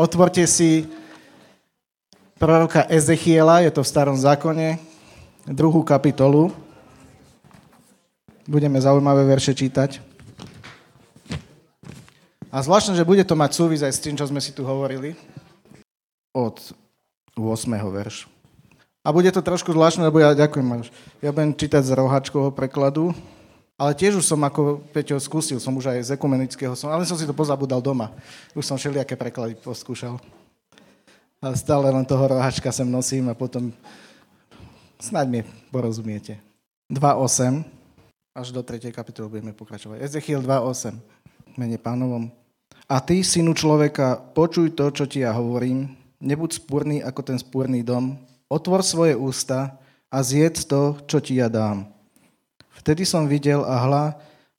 Otvorte si proroka Ezechiela, je to v starom zákone, druhú kapitolu. Budeme zaujímavé verše čítať. A zvláštne, že bude to mať súvis aj s tým, čo sme si tu hovorili od 8. veršu. A bude to trošku zvláštne, lebo ja ďakujem. Ja budem čítať z rohačkovho prekladu, ale tiež už som ako Peťo skúsil, som už aj z ekumenického, som, ale som si to pozabudal doma. Už som všelijaké preklady poskúšal. A stále len toho rohačka sem nosím a potom snáď mi porozumiete. 2.8 až do 3. kapitoly budeme pokračovať. Ezechiel 2.8 mene pánovom. A ty, synu človeka, počuj to, čo ti ja hovorím. Nebuď spúrny ako ten spúrny dom, otvor svoje ústa a zjedz to, čo ti ja dám. Vtedy som videl a hla,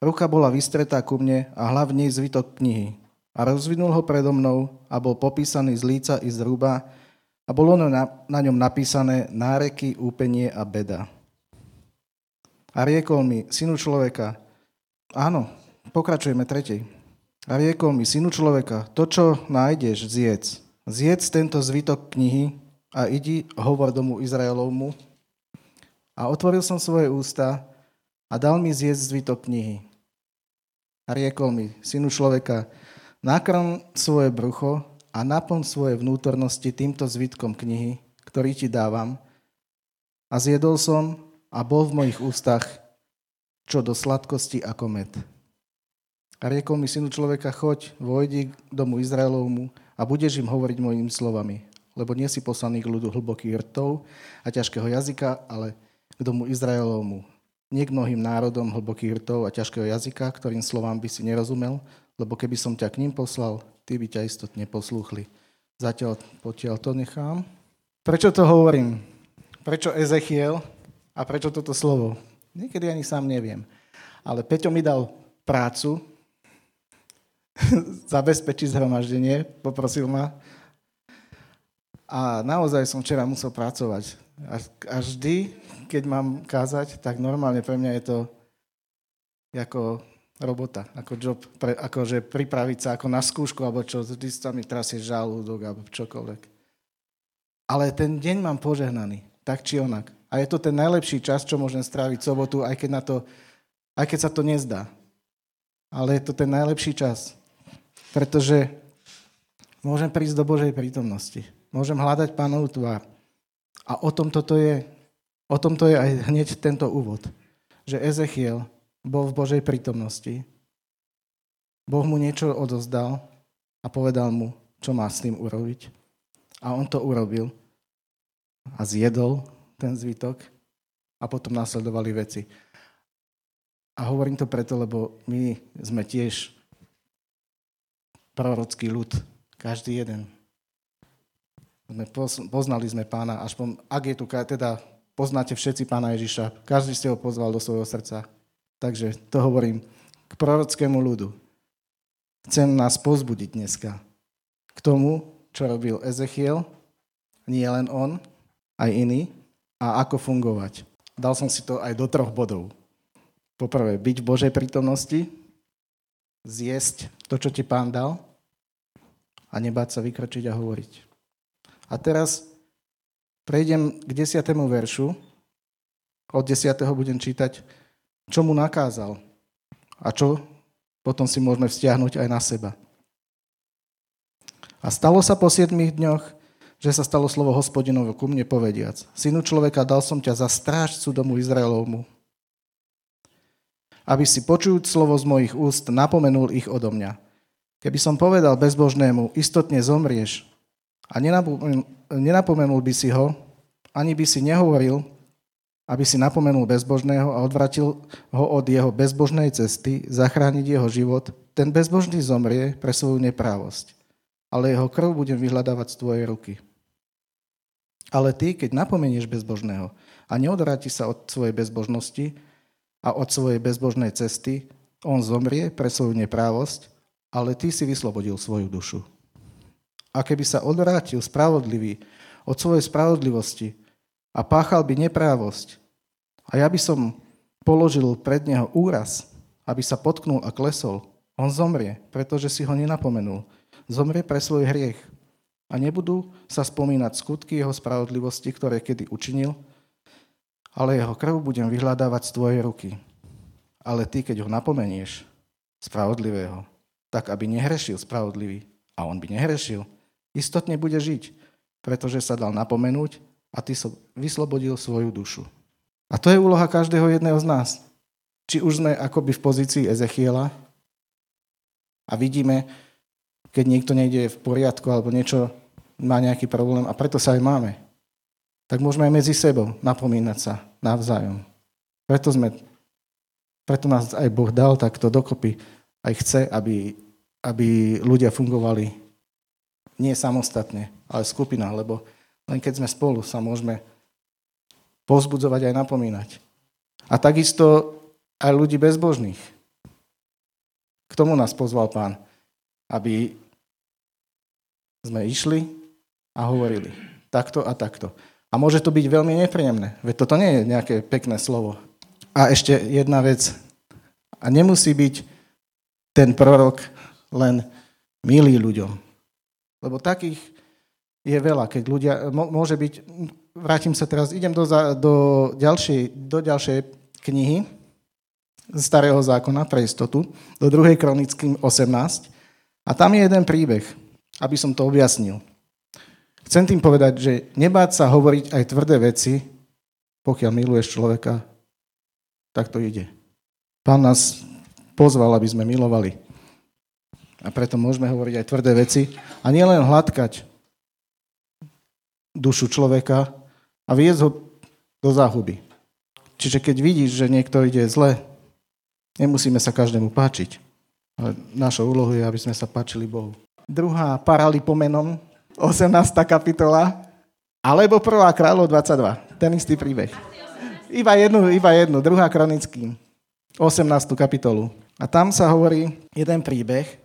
ruka bola vystretá ku mne a hla v nej zvytok knihy. A rozvinul ho predo mnou a bol popísaný z líca i z hruba a bolo na, na ňom napísané náreky, úpenie a beda. A riekol mi, synu človeka, áno, pokračujeme tretej. A riekol mi, synu človeka, to, čo nájdeš, zjedz. Zjedz tento zvytok knihy a idi, hovor domu Izraelovmu. A otvoril som svoje ústa a dal mi zjesť zvytok knihy. A riekol mi, synu človeka, nakrm svoje brucho a naplň svoje vnútornosti týmto zvitkom knihy, ktorý ti dávam. A zjedol som a bol v mojich ústach čo do sladkosti ako med. A riekol mi, synu človeka, choď, vojdi k domu Izraelovmu a budeš im hovoriť mojimi slovami lebo nie si poslaný k ľudu hlbokých rtov a ťažkého jazyka, ale k domu Izraelovmu. Nie k mnohým národom hlbokých rtov a ťažkého jazyka, ktorým slovám by si nerozumel, lebo keby som ťa k ním poslal, ty by ťa istotne poslúchli. Zatiaľ potiaľ to nechám. Prečo to hovorím? Prečo Ezechiel a prečo toto slovo? Niekedy ani sám neviem. Ale Peťo mi dal prácu, zabezpečiť zhromaždenie, poprosil ma, a naozaj som včera musel pracovať. A, a vždy, keď mám kázať, tak normálne pre mňa je to ako robota, ako job, pre, akože pripraviť sa ako na skúšku, alebo čo, vždy sa mi trasie žalúdok, alebo čokoľvek. Ale ten deň mám požehnaný, tak či onak. A je to ten najlepší čas, čo môžem stráviť sobotu, aj keď, na to, aj keď sa to nezdá. Ale je to ten najlepší čas, pretože môžem prísť do Božej prítomnosti. Môžem hľadať pánovú tvár. A o tom toto je. O tom to je aj hneď tento úvod. Že Ezechiel bol v Božej prítomnosti. Boh mu niečo odozdal a povedal mu, čo má s tým urobiť. A on to urobil. A zjedol ten zvytok a potom následovali veci. A hovorím to preto, lebo my sme tiež prorocký ľud. Každý jeden sme poznali sme pána, aspoň ak je tu, teda poznáte všetci pána Ježiša, každý ste ho pozval do svojho srdca. Takže to hovorím k prorockému ľudu. Chcem nás pozbudiť dneska k tomu, čo robil Ezechiel, nie len on, aj iný, a ako fungovať. Dal som si to aj do troch bodov. Poprvé, byť v Božej prítomnosti, zjesť to, čo ti pán dal a nebáť sa vykročiť a hovoriť. A teraz prejdem k 10. veršu. Od 10. budem čítať, čo mu nakázal a čo potom si môžeme vzťahnuť aj na seba. A stalo sa po 7 dňoch, že sa stalo slovo hospodinovo ku mne povediac. Synu človeka, dal som ťa za strážcu domu Izraelovmu, aby si počujúc slovo z mojich úst napomenul ich odo mňa. Keby som povedal bezbožnému, istotne zomrieš, a nenapomenul by si ho, ani by si nehovoril, aby si napomenul bezbožného a odvratil ho od jeho bezbožnej cesty, zachrániť jeho život, ten bezbožný zomrie pre svoju neprávosť, ale jeho krv budem vyhľadávať z tvojej ruky. Ale ty, keď napomenieš bezbožného a neodvráti sa od svojej bezbožnosti a od svojej bezbožnej cesty, on zomrie pre svoju neprávosť, ale ty si vyslobodil svoju dušu. A keby sa odvrátil spravodlivý od svojej spravodlivosti a páchal by neprávosť, a ja by som položil pred neho úraz, aby sa potknul a klesol, on zomrie, pretože si ho nenapomenul. Zomrie pre svoj hriech. a nebudú sa spomínať skutky jeho spravodlivosti, ktoré kedy učinil, ale jeho krv budem vyhľadávať z tvojej ruky. Ale ty, keď ho napomenieš, spravodlivého, tak aby nehrešil spravodlivý, a on by nehrešil, istotne bude žiť, pretože sa dal napomenúť a ty so vyslobodil svoju dušu. A to je úloha každého jedného z nás. Či už sme akoby v pozícii Ezechiela a vidíme, keď niekto nejde v poriadku alebo niečo má nejaký problém a preto sa aj máme, tak môžeme aj medzi sebou napomínať sa navzájom. Preto, sme, preto nás aj Boh dal takto dokopy. Aj chce, aby, aby ľudia fungovali nie samostatne, ale skupina, lebo len keď sme spolu, sa môžeme pozbudzovať aj napomínať. A takisto aj ľudí bezbožných. K tomu nás pozval pán, aby sme išli a hovorili takto a takto. A môže to byť veľmi nepríjemné, veď toto nie je nejaké pekné slovo. A ešte jedna vec. A nemusí byť ten prorok len milý ľuďom. Lebo takých je veľa, keď ľudia, môže byť, vrátim sa teraz, idem do, do, ďalšej, do ďalšej knihy z starého zákona pre istotu, do 2. kronickým 18. A tam je jeden príbeh, aby som to objasnil. Chcem tým povedať, že nebáť sa hovoriť aj tvrdé veci, pokiaľ miluješ človeka, tak to ide. Pán nás pozval, aby sme milovali. A preto môžeme hovoriť aj tvrdé veci a nielen hladkať dušu človeka a viesť ho do záhuby. Čiže keď vidíš, že niekto ide zle, nemusíme sa každému páčiť. Ale našou úlohou je, aby sme sa páčili Bohu. Druhá paralipomenom 18. kapitola, alebo 1. kráľov 22. Ten istý príbeh. Iba jednu, iba jednu, druhá kronický, 18. kapitolu. A tam sa hovorí jeden príbeh,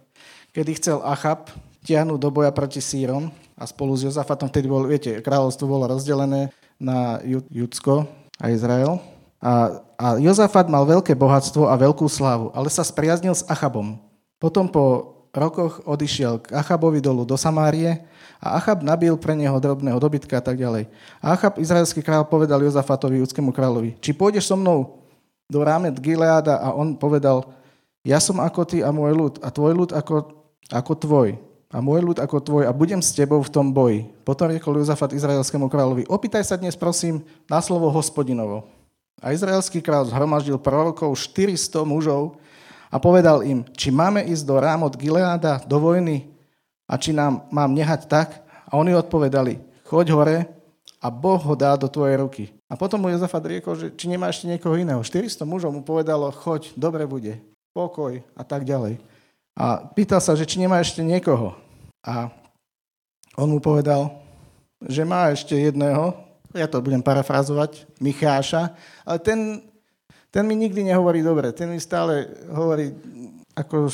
kedy chcel Achab tiahnuť do boja proti Sírom a spolu s Jozafatom, vtedy bol, viete, kráľovstvo bolo rozdelené na Judsko a Izrael. A, a Jozafat mal veľké bohatstvo a veľkú slávu, ale sa spriaznil s Achabom. Potom po rokoch odišiel k Achabovi dolu do Samárie a Achab nabil pre neho drobného dobytka a tak ďalej. A Achab, izraelský král, povedal Jozafatovi, judskému kráľovi, či pôjdeš so mnou do Rámet Gileáda a on povedal, ja som ako ty a môj ľud a tvoj ľud ako, ako tvoj a môj ľud ako tvoj a budem s tebou v tom boji. Potom riekol Jozafat izraelskému kráľovi, opýtaj sa dnes prosím na slovo hospodinovo. A izraelský král zhromaždil prorokov 400 mužov a povedal im, či máme ísť do Rámot Gileáda, do vojny a či nám mám nehať tak? A oni odpovedali, choď hore a Boh ho dá do tvojej ruky. A potom mu Jozafat riekol, že či nemá ešte niekoho iného. 400 mužov mu povedalo, choď, dobre bude, pokoj a tak ďalej. A pýtal sa, že či nemá ešte niekoho. A on mu povedal, že má ešte jedného, ja to budem parafrazovať, Micháša, ale ten, ten mi nikdy nehovorí dobre, ten mi stále hovorí, ako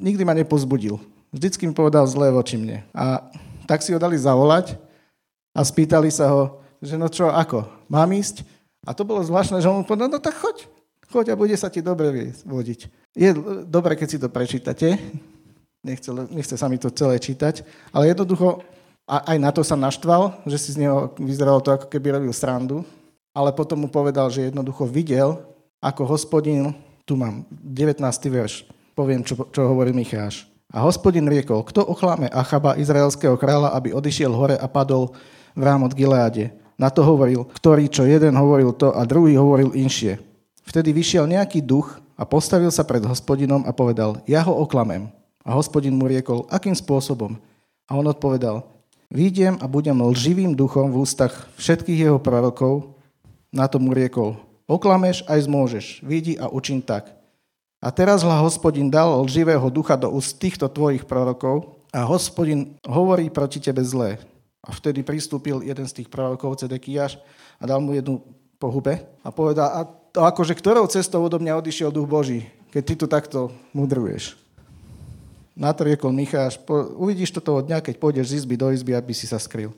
nikdy ma nepozbudil. Vždycky mi povedal zlé voči mne. A tak si ho dali zavolať a spýtali sa ho, že no čo, ako, mám ísť? A to bolo zvláštne, že on mu povedal, no tak choď, choď a bude sa ti dobre vodiť. Je dobre, keď si to prečítate, nechce, nechce sa mi to celé čítať, ale jednoducho aj na to sa naštval, že si z neho vyzeralo to, ako keby robil srandu, ale potom mu povedal, že jednoducho videl, ako hospodin, tu mám 19. verš, poviem, čo, čo hovorí Micháš. A hospodin riekol, kto ochlame Achaba, izraelského kráľa, aby odišiel hore a padol v Rámot Gileade. Na to hovoril, ktorý čo jeden hovoril to a druhý hovoril inšie. Vtedy vyšiel nejaký duch a postavil sa pred hospodinom a povedal, ja ho oklamem. A hospodin mu riekol, akým spôsobom? A on odpovedal, výjdem a budem lživým duchom v ústach všetkých jeho prorokov. Na to mu riekol, oklameš aj zmôžeš, vidí a učin tak. A teraz hľa hospodin dal lživého ducha do úst týchto tvojich prorokov a hospodin hovorí proti tebe zlé. A vtedy pristúpil jeden z tých prorokov, Cedekiaš, a dal mu jednu pohube a povedal, a to akože ktorou cestou odo mňa odišiel duch Boží, keď ty tu takto mudruješ. Na to Micháš, po, uvidíš to toho dňa, keď pôjdeš z izby do izby, aby si sa skryl.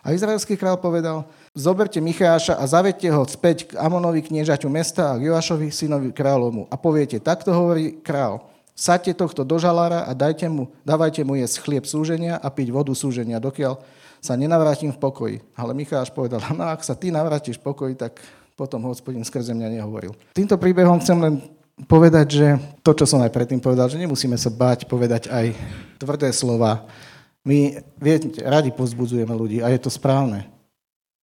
A izraelský král povedal, zoberte Micháša a zavedte ho späť k Amonovi kniežaťu mesta a k Joášovi synovi kráľovmu. A poviete, takto hovorí král. Saďte tohto do žalára a dajte mu, dávajte mu jesť chlieb súženia a piť vodu súženia, dokiaľ sa nenavrátim v pokoji. Ale Micháš povedal, no ak sa ty navrátiš v pokoji, tak potom hospodin skrze mňa nehovoril. Týmto príbehom chcem len povedať, že to, čo som aj predtým povedal, že nemusíme sa báť povedať aj tvrdé slova. My, viete, radi pozbudzujeme ľudí a je to správne.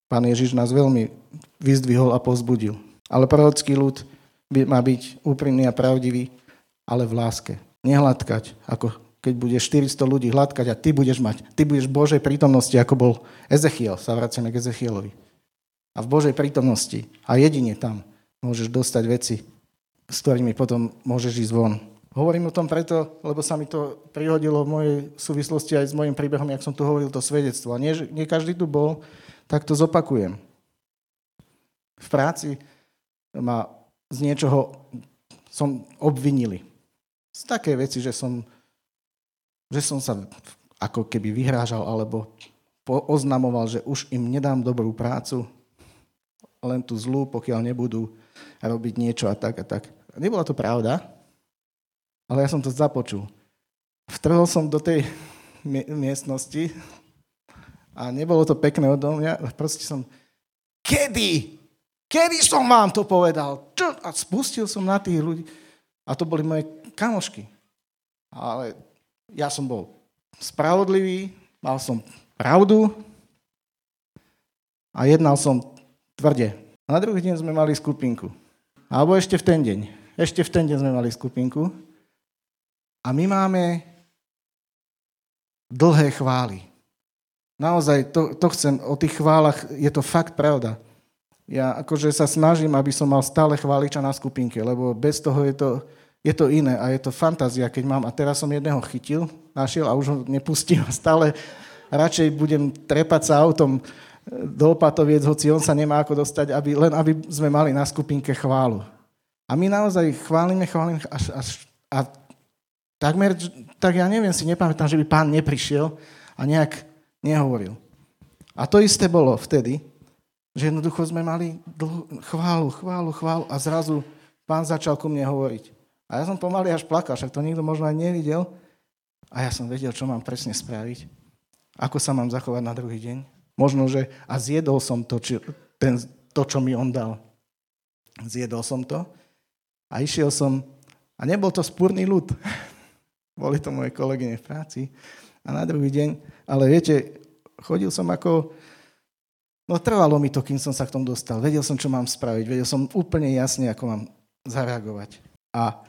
Pán Ježiš nás veľmi vyzdvihol a pozbudil. Ale prorocký ľud má byť úprimný a pravdivý, ale v láske. Nehladkať, ako keď bude 400 ľudí hladkať a ty budeš mať, ty budeš Božej prítomnosti, ako bol Ezechiel, sa vraciame k Ezechielovi. A v Božej prítomnosti a jedine tam môžeš dostať veci, s ktorými potom môžeš ísť von. Hovorím o tom preto, lebo sa mi to prihodilo v mojej súvislosti aj s mojim príbehom, jak som tu hovoril, to svedectvo. A nie, nie každý tu bol, tak to zopakujem. V práci ma z niečoho som obvinili. Z také veci, že som, že som sa ako keby vyhrážal alebo oznamoval, že už im nedám dobrú prácu, len tú zlú, pokiaľ nebudú robiť niečo a tak a tak. Nebola to pravda, ale ja som to započul. Vtrhol som do tej miestnosti a nebolo to pekné odo mňa, proste som, kedy? Kedy som vám to povedal? Čo? A spustil som na tých ľudí. A to boli moje kamošky. Ale ja som bol spravodlivý, mal som pravdu a jednal som tvrde. A na druhý deň sme mali skupinku. Alebo ešte v ten deň. Ešte v ten deň sme mali skupinku. A my máme dlhé chvály. Naozaj, to, to chcem, o tých chválach je to fakt pravda. Ja akože sa snažím, aby som mal stále chváliča na skupinke, lebo bez toho je to, je to iné a je to fantázia, keď mám. A teraz som jedného chytil, našiel a už ho nepustím a stále radšej budem trepať sa autom do opatoviec, hoci on sa nemá ako dostať, aby, len aby sme mali na skupinke chválu. A my naozaj chválime, chválime až, až, a takmer, tak ja neviem, si nepamätám, že by pán neprišiel a nejak nehovoril. A to isté bolo vtedy, že jednoducho sme mali dlhú, chválu, chválu, chválu a zrazu pán začal ku mne hovoriť. A ja som pomaly až plakal, však to nikto možno aj nevidel. A ja som vedel, čo mám presne spraviť. Ako sa mám zachovať na druhý deň. Možno, že a zjedol som to, či, ten, to, čo mi on dal. Zjedol som to a išiel som, a nebol to spúrny ľud. Boli to moje kolegyne v práci. A na druhý deň, ale viete, chodil som ako, No trvalo mi to, kým som sa k tomu dostal. Vedel som, čo mám spraviť. Vedel som úplne jasne, ako mám zareagovať. A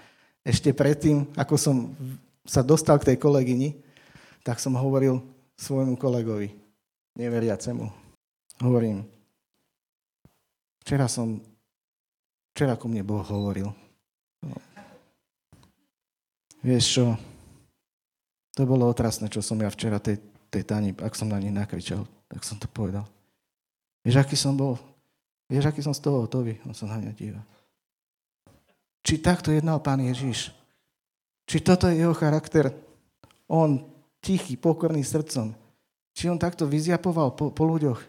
ešte predtým, ako som sa dostal k tej kolegyni, tak som hovoril svojmu kolegovi, neveriacemu. Hovorím, včera som, včera ku mne Boh hovoril. No. Vieš čo, to bolo otrasné, čo som ja včera tej, tej Tani, ak som na nej nakričal, tak som to povedal. Vieš, aký som bol? Vieš, aký som z toho hotový? On sa na mňa díva. Či takto jednal pán Ježiš? Či toto je jeho charakter? On tichý, pokorný srdcom. Či on takto vyziapoval po, po ľuďoch?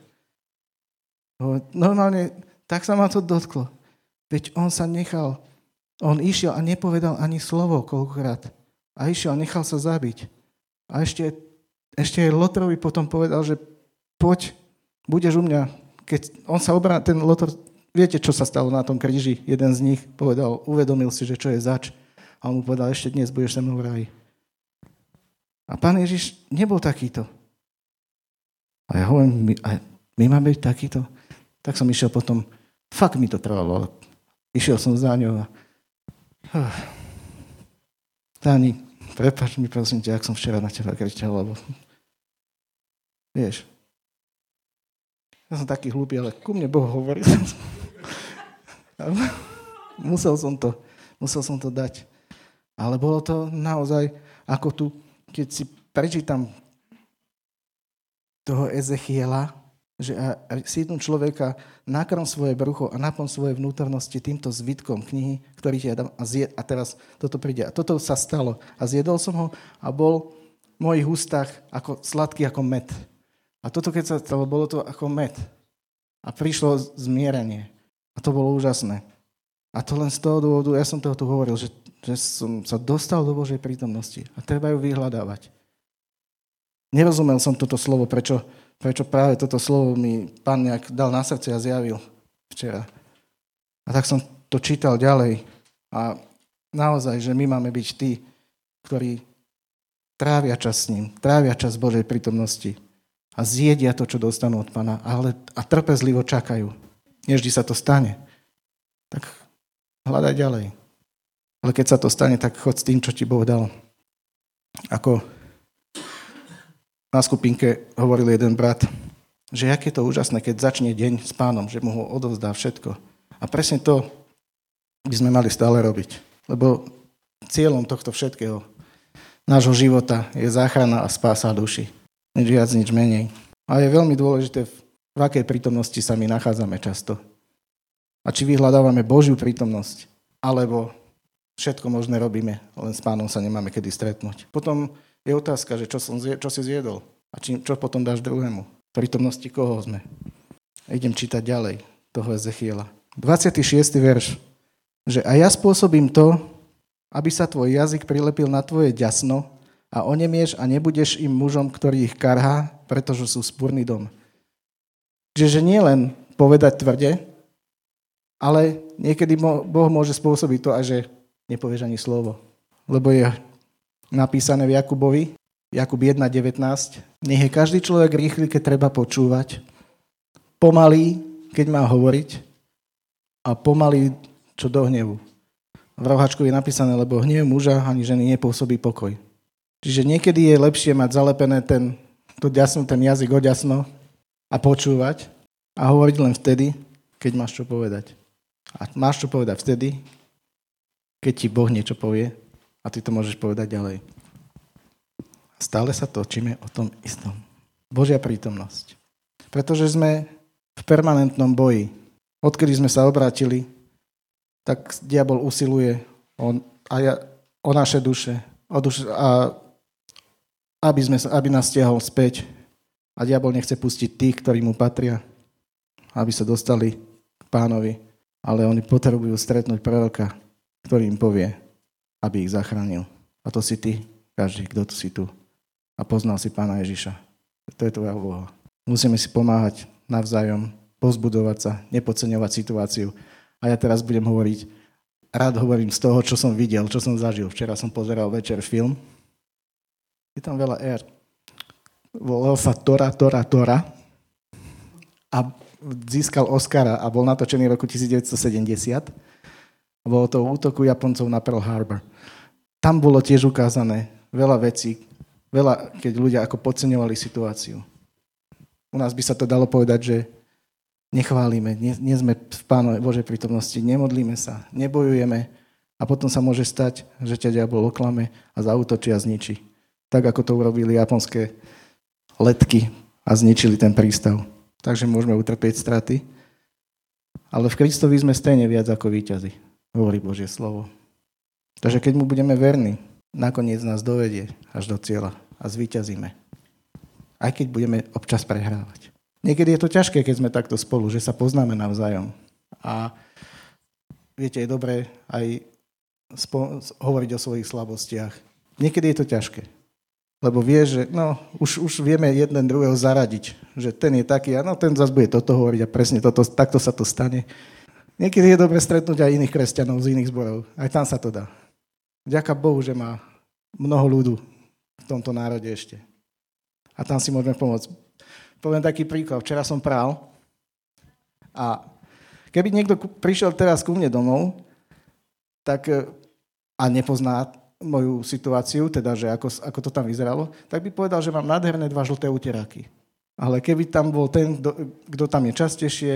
Normálne, tak sa ma to dotklo. Veď on sa nechal, on išiel a nepovedal ani slovo koľkokrát. A išiel a nechal sa zabiť. A ešte, ešte aj Lotrovi potom povedal, že poď, budeš u mňa keď on sa obrá, ten Lotor, viete, čo sa stalo na tom kríži? Jeden z nich povedal, uvedomil si, že čo je zač. A on mu povedal, ešte dnes budeš sa mnou v raji. A pán Ježiš nebol takýto. A ja hovorím, my, a my máme byť takýto? Tak som išiel potom, fakt mi to trvalo, išiel som za ňou a... Uh, Táni, prepáč mi prosím ťa, ak som včera na teba kričal, lebo vieš, ja som taký hlúpy, ale ku mne Boh hovorí. musel som to, musel som to dať. Ale bolo to naozaj ako tu, keď si prečítam toho Ezechiela, že sídnu človeka nakrm svoje brucho a naplň svoje vnútornosti týmto zvitkom knihy, ktorý ti dám a, zjed, a teraz toto príde. A toto sa stalo. A zjedol som ho a bol v mojich ústach ako sladký ako med. A toto, keď sa stalo, bolo to ako med. A prišlo zmierenie. A to bolo úžasné. A to len z toho dôvodu, ja som toho tu hovoril, že, že som sa dostal do Božej prítomnosti a treba ju vyhľadávať. Nerozumel som toto slovo, prečo, prečo práve toto slovo mi pán nejak dal na srdce a zjavil včera. A tak som to čítal ďalej a naozaj, že my máme byť tí, ktorí trávia čas s ním, trávia čas Božej prítomnosti a zjedia to, čo dostanú od Pána, ale a trpezlivo čakajú. Neždy sa to stane. Tak hľadaj ďalej. Ale keď sa to stane, tak chod s tým, čo ti Boh dal. Ako na skupinke hovoril jeden brat, že aké je to úžasné, keď začne deň s pánom, že mu ho odovzdá všetko. A presne to by sme mali stále robiť. Lebo cieľom tohto všetkého nášho života je záchrana a spása duši. Nič viac, nič menej. A je veľmi dôležité, v akej prítomnosti sa my nachádzame často. A či vyhľadávame Božiu prítomnosť, alebo všetko možné robíme, len s pánom sa nemáme kedy stretnúť. Potom je otázka, že čo, som, čo si zjedol a či, čo potom dáš druhému. V prítomnosti koho sme. Idem čítať ďalej toho Ezechiela. 26. verš. Že a ja spôsobím to, aby sa tvoj jazyk prilepil na tvoje ďasno a onemieš a nebudeš im mužom, ktorý ich karhá, pretože sú spúrny dom. Čiže nie len povedať tvrde, ale niekedy Boh môže spôsobiť to, že nepovieš ani slovo. Lebo je napísané v Jakubovi, Jakub 1.19, nech je každý človek rýchly, keď treba počúvať, pomalý, keď má hovoriť a pomalý, čo do hnevu. V rohačku je napísané, lebo hnev muža ani ženy nepôsobí pokoj. Čiže niekedy je lepšie mať zalepené ten, to ďasno, ten jazyk oďasno a počúvať a hovoriť len vtedy, keď máš čo povedať. A máš čo povedať vtedy, keď ti Boh niečo povie a ty to môžeš povedať ďalej. Stále sa točíme o tom istom. Božia prítomnosť. Pretože sme v permanentnom boji. Odkedy sme sa obrátili, tak diabol usiluje o, a ja, o naše duše, o duše a aby, sme, aby nás stiahol späť. A diabol nechce pustiť tých, ktorí mu patria, aby sa dostali k pánovi ale oni potrebujú stretnúť proroka, ktorý im povie, aby ich zachránil. A to si ty, každý, kto tu si tu. A poznal si pána Ježiša. To je tvoja úloha. Musíme si pomáhať navzájom, pozbudovať sa, nepodceňovať situáciu. A ja teraz budem hovoriť, rád hovorím z toho, čo som videl, čo som zažil. Včera som pozeral večer film. Je tam veľa R. Volal sa Tora, Tora, Tora. A získal Oscara a bol natočený v roku 1970. Bolo to útoku Japoncov na Pearl Harbor. Tam bolo tiež ukázané veľa vecí, veľa, keď ľudia ako podceňovali situáciu. U nás by sa to dalo povedať, že nechválime, nie, nie sme v Pánu Božej prítomnosti, nemodlíme sa, nebojujeme a potom sa môže stať, že ťa diabol oklame a zautočí a zničí. Tak ako to urobili japonské letky a zničili ten prístav takže môžeme utrpieť straty. Ale v Kristovi sme stejne viac ako víťazi, hovorí Božie slovo. Takže keď mu budeme verní, nakoniec nás dovedie až do cieľa a zvíťazíme. Aj keď budeme občas prehrávať. Niekedy je to ťažké, keď sme takto spolu, že sa poznáme navzájom. A viete, je dobré aj spo- hovoriť o svojich slabostiach. Niekedy je to ťažké. Lebo vie, že no, už, už vieme jeden druhého zaradiť, že ten je taký a no, ten zase bude toto hovoriť a presne toto, takto sa to stane. Niekedy je dobre stretnúť aj iných kresťanov z iných zborov. Aj tam sa to dá. Ďaká Bohu, že má mnoho ľudu v tomto národe ešte. A tam si môžeme pomôcť. Poviem taký príklad. Včera som prál a keby niekto prišiel teraz ku mne domov tak, e, a nepozná moju situáciu, teda, že ako, ako to tam vyzeralo, tak by povedal, že mám nádherné dva žlté uteráky. Ale keby tam bol ten, kto tam je častejšie,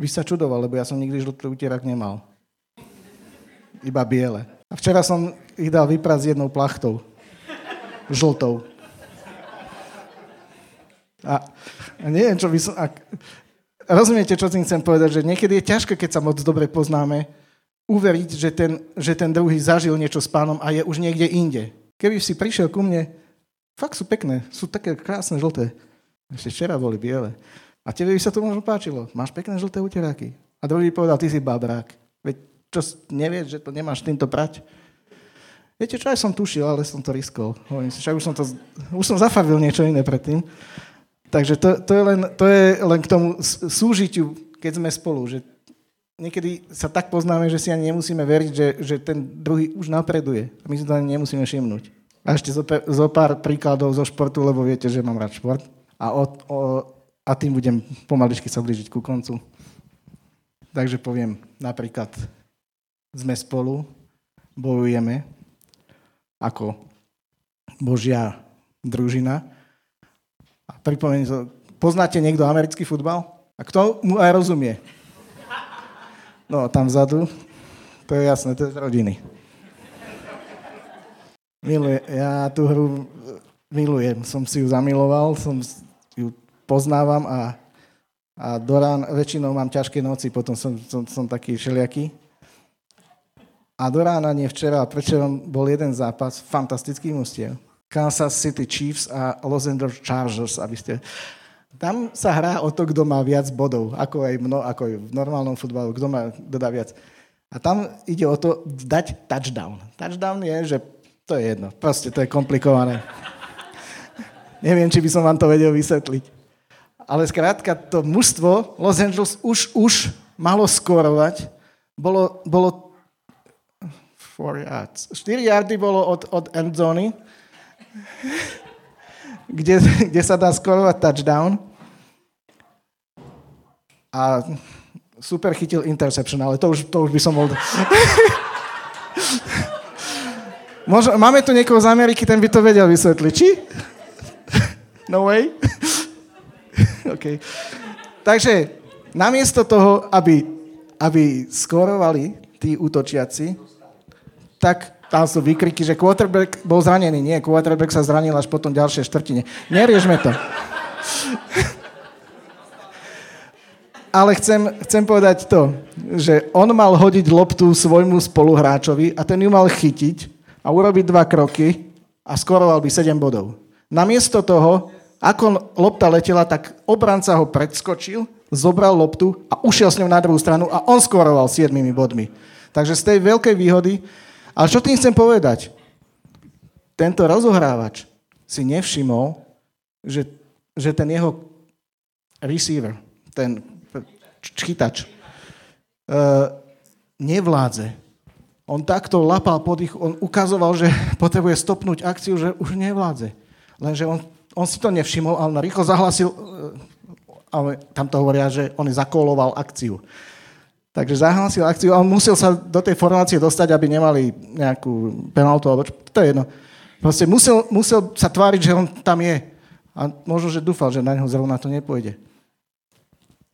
by sa čudoval, lebo ja som nikdy žltý utierak nemal. Iba biele. A včera som ich dal vyprať s jednou plachtou. Žltou. A, a neviem, čo by som... Ak, rozumiete, čo tým chcem povedať? Že niekedy je ťažké, keď sa moc dobre poznáme, uveriť, že ten, že ten druhý zažil niečo s pánom a je už niekde inde. Keby si prišiel ku mne, fakt sú pekné, sú také krásne žlté. Ešte včera boli biele. A tebe by sa to možno páčilo. Máš pekné žlté uteráky. A druhý povedal, ty si babrák. Veď čo nevieš, že to nemáš týmto prať? Viete čo, aj som tušil, ale som to riskol. Hovorím si, však už som, to, už som zafavil niečo iné predtým. Takže to, to, je len, to je len k tomu súžitiu, keď sme spolu, že niekedy sa tak poznáme, že si ani nemusíme veriť, že, že ten druhý už napreduje. A my si to ani nemusíme všimnúť. A ešte zo, zo pár príkladov zo športu, lebo viete, že mám rád šport. A, o, o, a tým budem pomaličky sa blížiť ku koncu. Takže poviem napríklad, sme spolu, bojujeme, ako Božia družina. A pripomeň to, poznáte niekto americký futbal? A kto mu aj rozumie? No, tam vzadu, to je jasné, to je z rodiny. Miluje, ja tú hru milujem, som si ju zamiloval, som ju poznávam a, a do rán väčšinou mám ťažké noci, potom som, som, som taký všelijaký. A do rána, nie včera, prečo bol jeden zápas, fantastický mustiev. Kansas City Chiefs a Los Angeles Chargers, aby ste... Tam sa hrá o to, kto má viac bodov, ako aj, mno, ako aj v normálnom futbalu, kto má, kto dá viac. A tam ide o to dať touchdown. Touchdown je, že to je jedno, proste to je komplikované. Neviem, či by som vám to vedel vysvetliť. Ale skrátka, to mužstvo Los Angeles už, už malo skorovať. Bolo, bolo 4 yards. 4 yardy bolo od, od endzóny, kde, kde sa dá skorovať touchdown. A super chytil interception, ale to už, to už by som bol... Máme tu niekoho z Ameriky, ten by to vedel vysvetliť. Či? No way? OK. Takže namiesto toho, aby, aby skorovali tí útočiaci, tak tam sú výkriky, že quarterback bol zranený. Nie, quarterback sa zranil až potom ďalšie štvrtine. Neriežme to. Ale chcem, chcem povedať to, že on mal hodiť loptu svojmu spoluhráčovi a ten ju mal chytiť a urobiť dva kroky a skoroval by 7 bodov. Namiesto toho, ako lopta letela, tak obranca ho predskočil, zobral loptu a ušiel s ňou na druhú stranu a on skoroval 7 bodmi. Takže z tej veľkej výhody ale čo tým chcem povedať? Tento rozohrávač si nevšimol, že, že ten jeho receiver, ten chytač, uh, nevládze. On takto lapal pod ich, on ukazoval, že potrebuje stopnúť akciu, že už nevládze. Lenže on, on si to nevšimol, ale rýchlo zahlasil, uh, ale tam to hovoria, že on zakoloval akciu. Takže zahlásil akciu on musel sa do tej formácie dostať, aby nemali nejakú penaltu, alebo čo, to je jedno. Proste musel, musel sa tváriť, že on tam je. A možno, že dúfal, že na neho zrovna to nepôjde.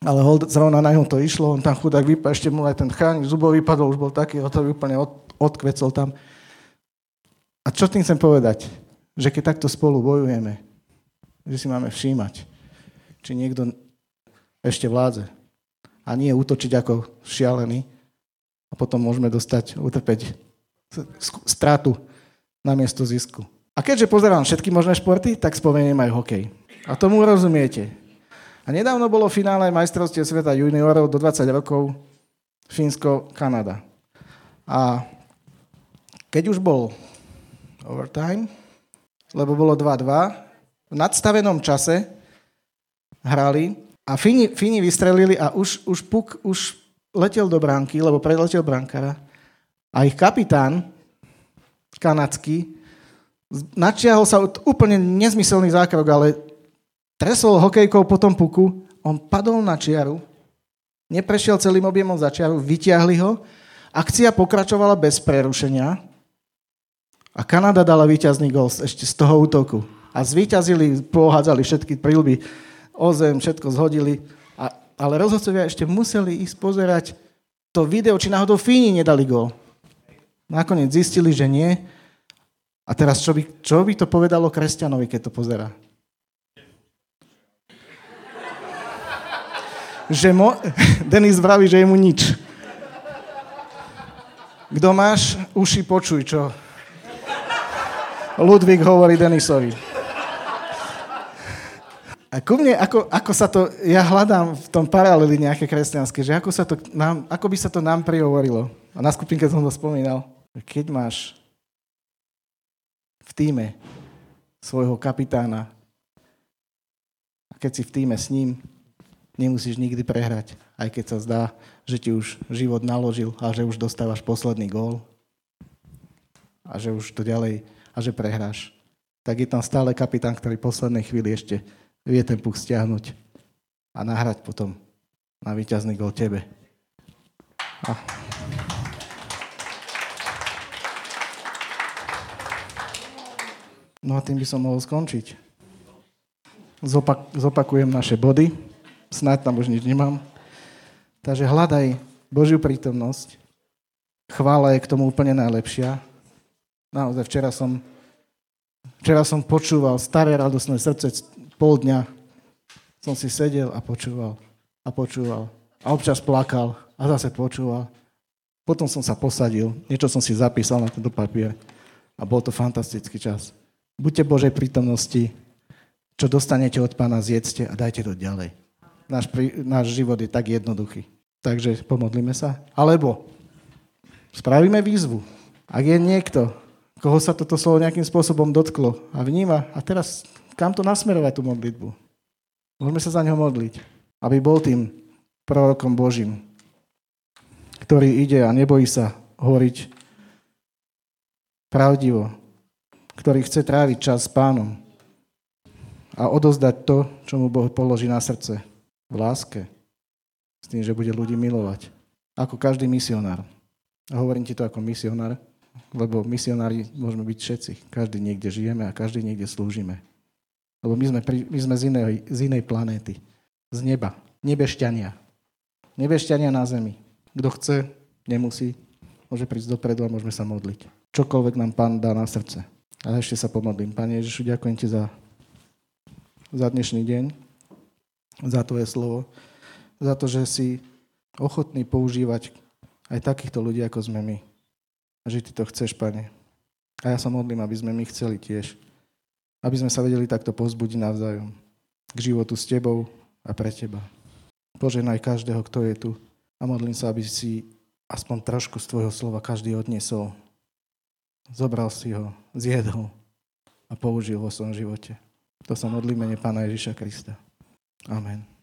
Ale hold, zrovna na neho to išlo, on tam chudák vypadol, ešte mu aj ten chráň zubov vypadol, už bol taký, to úplne od, odkvecol tam. A čo tým chcem povedať? Že keď takto spolu bojujeme, že si máme všímať, či niekto ešte vládze a nie útočiť ako šialený. A potom môžeme dostať, utrpeť stratu na miesto zisku. A keďže pozerám všetky možné športy, tak spomeniem aj hokej. A tomu rozumiete. A nedávno bolo finále majstrovstie sveta juniorov do 20 rokov Fínsko-Kanada. A keď už bol overtime, lebo bolo 2-2, v nadstavenom čase hrali a Fíni, Fíni vystrelili a už, už puk už letel do bránky, lebo predletel brankára. A ich kapitán, kanadský, načiahol sa úplne nezmyselný zákrok, ale tresol hokejkou po tom puku, on padol na čiaru, neprešiel celým objemom za čiaru, vyťahli ho, akcia pokračovala bez prerušenia a Kanada dala víťazný gol ešte z toho útoku. A zvíťazili, pohádzali všetky prílby o zem, všetko zhodili. A, ale rozhodcovia ešte museli ísť pozerať to video, či náhodou Fíni nedali gol. Nakoniec zistili, že nie. A teraz čo by, čo by to povedalo kresťanovi, keď to pozera? Že mo... Denis vraví, že je mu nič. Kto máš uši, počuj, čo Ludvík hovorí Denisovi. A ku mne, ako, ako sa to, ja hľadám v tom paralely nejaké kresťanské, že ako, sa to nám, ako by sa to nám prihovorilo. A na skupinke som to spomínal. Keď máš v týme svojho kapitána a keď si v týme s ním, nemusíš nikdy prehrať, aj keď sa zdá, že ti už život naložil a že už dostávaš posledný gól a že už to ďalej a že prehráš. Tak je tam stále kapitán, ktorý v poslednej chvíli ešte vie ten puk stiahnuť a nahrať potom na víťazný gol tebe. A... No a tým by som mohol skončiť. Zopak- zopakujem naše body. Snáď tam už nič nemám. Takže hľadaj Božiu prítomnosť. Chvála je k tomu úplne najlepšia. Naozaj, včera som, včera som počúval staré radosné srdce pol dňa som si sedel a počúval a počúval. A občas plakal a zase počúval. Potom som sa posadil, niečo som si zapísal na tento papier a bol to fantastický čas. Buďte Božej prítomnosti, čo dostanete od pána, zjedzte a dajte to ďalej. Náš, náš život je tak jednoduchý. Takže pomodlíme sa. Alebo spravíme výzvu. Ak je niekto, koho sa toto slovo nejakým spôsobom dotklo a vníma, a teraz kam to nasmerovať, tú modlitbu? Môžeme sa za neho modliť, aby bol tým prorokom Božím, ktorý ide a nebojí sa hovoriť pravdivo, ktorý chce tráviť čas s pánom a odozdať to, čo mu Boh položí na srdce v láske, s tým, že bude ľudí milovať. Ako každý misionár. A hovorím ti to ako misionár, lebo misionári môžeme byť všetci. Každý niekde žijeme a každý niekde slúžime. Lebo my sme, my sme z, inej, z inej planéty. Z neba. Nebešťania. Nebešťania na zemi. Kto chce, nemusí. Môže prísť dopredu a môžeme sa modliť. Čokoľvek nám Pán dá na srdce. A ešte sa pomodlím. Pane Ježišu, ďakujem Ti za, za dnešný deň, za Tvoje slovo, za to, že si ochotný používať aj takýchto ľudí, ako sme my. A že Ty to chceš, Pane. A ja sa modlím, aby sme my chceli tiež aby sme sa vedeli takto pozbudiť navzájom k životu s Tebou a pre Teba. Poženaj každého, kto je tu a modlím sa, aby si aspoň trošku z Tvojho slova každý odniesol. Zobral si ho, zjedol a použil vo svojom živote. To sa modlíme, Pána Ježiša Krista. Amen.